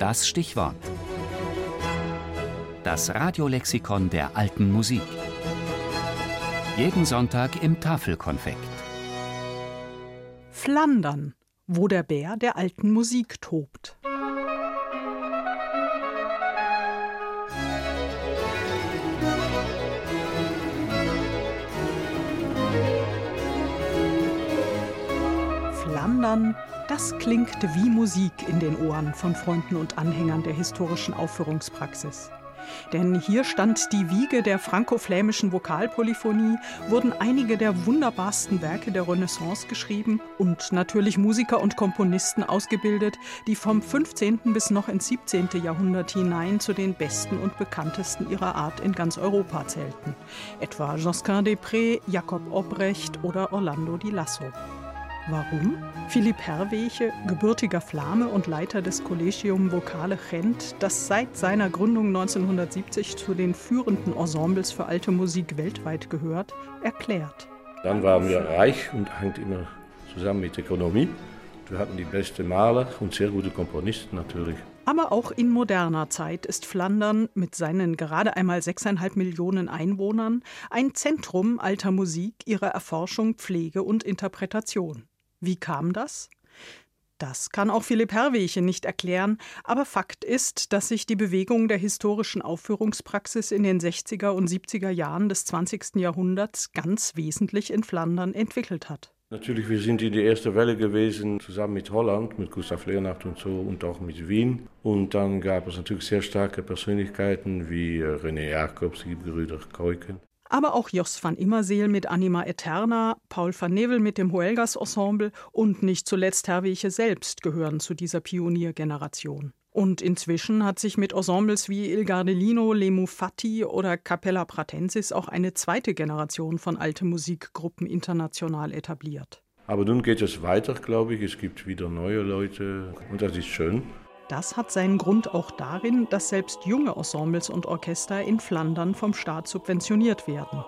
das Stichwort. Das Radiolexikon der alten Musik. Jeden Sonntag im Tafelkonfekt. Flandern, wo der Bär der alten Musik tobt. Flandern, das klingt wie Musik in den Ohren von Freunden und Anhängern der historischen Aufführungspraxis. Denn hier stand die Wiege der franco-flämischen Vokalpolyphonie, wurden einige der wunderbarsten Werke der Renaissance geschrieben und natürlich Musiker und Komponisten ausgebildet, die vom 15. bis noch ins 17. Jahrhundert hinein zu den besten und bekanntesten ihrer Art in ganz Europa zählten. Etwa Josquin des Prés, Jakob Obrecht oder Orlando di Lasso. Warum? Philipp Herwege, gebürtiger Flame und Leiter des Collegium Vocale Gent, das seit seiner Gründung 1970 zu den führenden Ensembles für alte Musik weltweit gehört, erklärt. Dann waren wir reich und hängt immer zusammen mit Ökonomie. Wir hatten die besten Maler und sehr gute Komponisten natürlich. Aber auch in moderner Zeit ist Flandern mit seinen gerade einmal sechseinhalb Millionen Einwohnern ein Zentrum alter Musik, ihrer Erforschung, Pflege und Interpretation. Wie kam das? Das kann auch Philipp Herwege nicht erklären, aber Fakt ist, dass sich die Bewegung der historischen Aufführungspraxis in den 60er und 70er Jahren des 20. Jahrhunderts ganz wesentlich in Flandern entwickelt hat. Natürlich, wir sind in die erste Welle gewesen, zusammen mit Holland, mit Gustav Leonhardt und so und auch mit Wien. Und dann gab es natürlich sehr starke Persönlichkeiten wie äh, René Jacobs, die Brüder Keuken aber auch Jos van Immerseel mit Anima Eterna, Paul van Nevel mit dem Huelgas Ensemble und nicht zuletzt Herwege selbst gehören zu dieser Pioniergeneration. Und inzwischen hat sich mit Ensembles wie Il Gardelino, Le Mufatti oder Capella Pratensis auch eine zweite Generation von alte Musikgruppen international etabliert. Aber nun geht es weiter, glaube ich. Es gibt wieder neue Leute und das ist schön. Das hat seinen Grund auch darin, dass selbst junge Ensembles und Orchester in Flandern vom Staat subventioniert werden.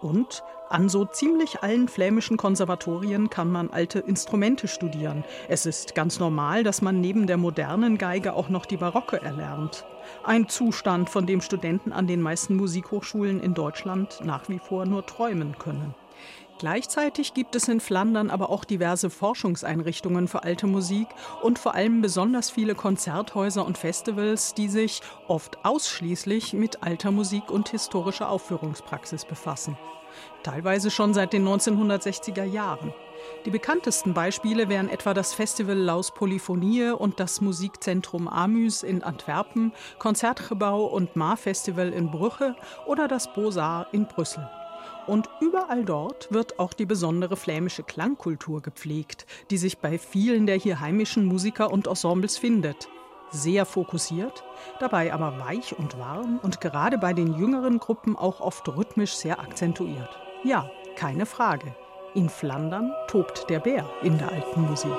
Und an so ziemlich allen flämischen Konservatorien kann man alte Instrumente studieren. Es ist ganz normal, dass man neben der modernen Geige auch noch die Barocke erlernt. Ein Zustand, von dem Studenten an den meisten Musikhochschulen in Deutschland nach wie vor nur träumen können. Gleichzeitig gibt es in Flandern aber auch diverse Forschungseinrichtungen für alte Musik und vor allem besonders viele Konzerthäuser und Festivals, die sich oft ausschließlich mit alter Musik und historischer Aufführungspraxis befassen. Teilweise schon seit den 1960er Jahren. Die bekanntesten Beispiele wären etwa das Festival Laus Polyphonie und das Musikzentrum Amüs in Antwerpen, Konzertgebouw und Mar Festival in Brüche oder das Beaux-Arts in Brüssel. Und überall dort wird auch die besondere flämische Klangkultur gepflegt, die sich bei vielen der hier heimischen Musiker und Ensembles findet. Sehr fokussiert, dabei aber weich und warm und gerade bei den jüngeren Gruppen auch oft rhythmisch sehr akzentuiert. Ja, keine Frage. In Flandern tobt der Bär in der alten Musik.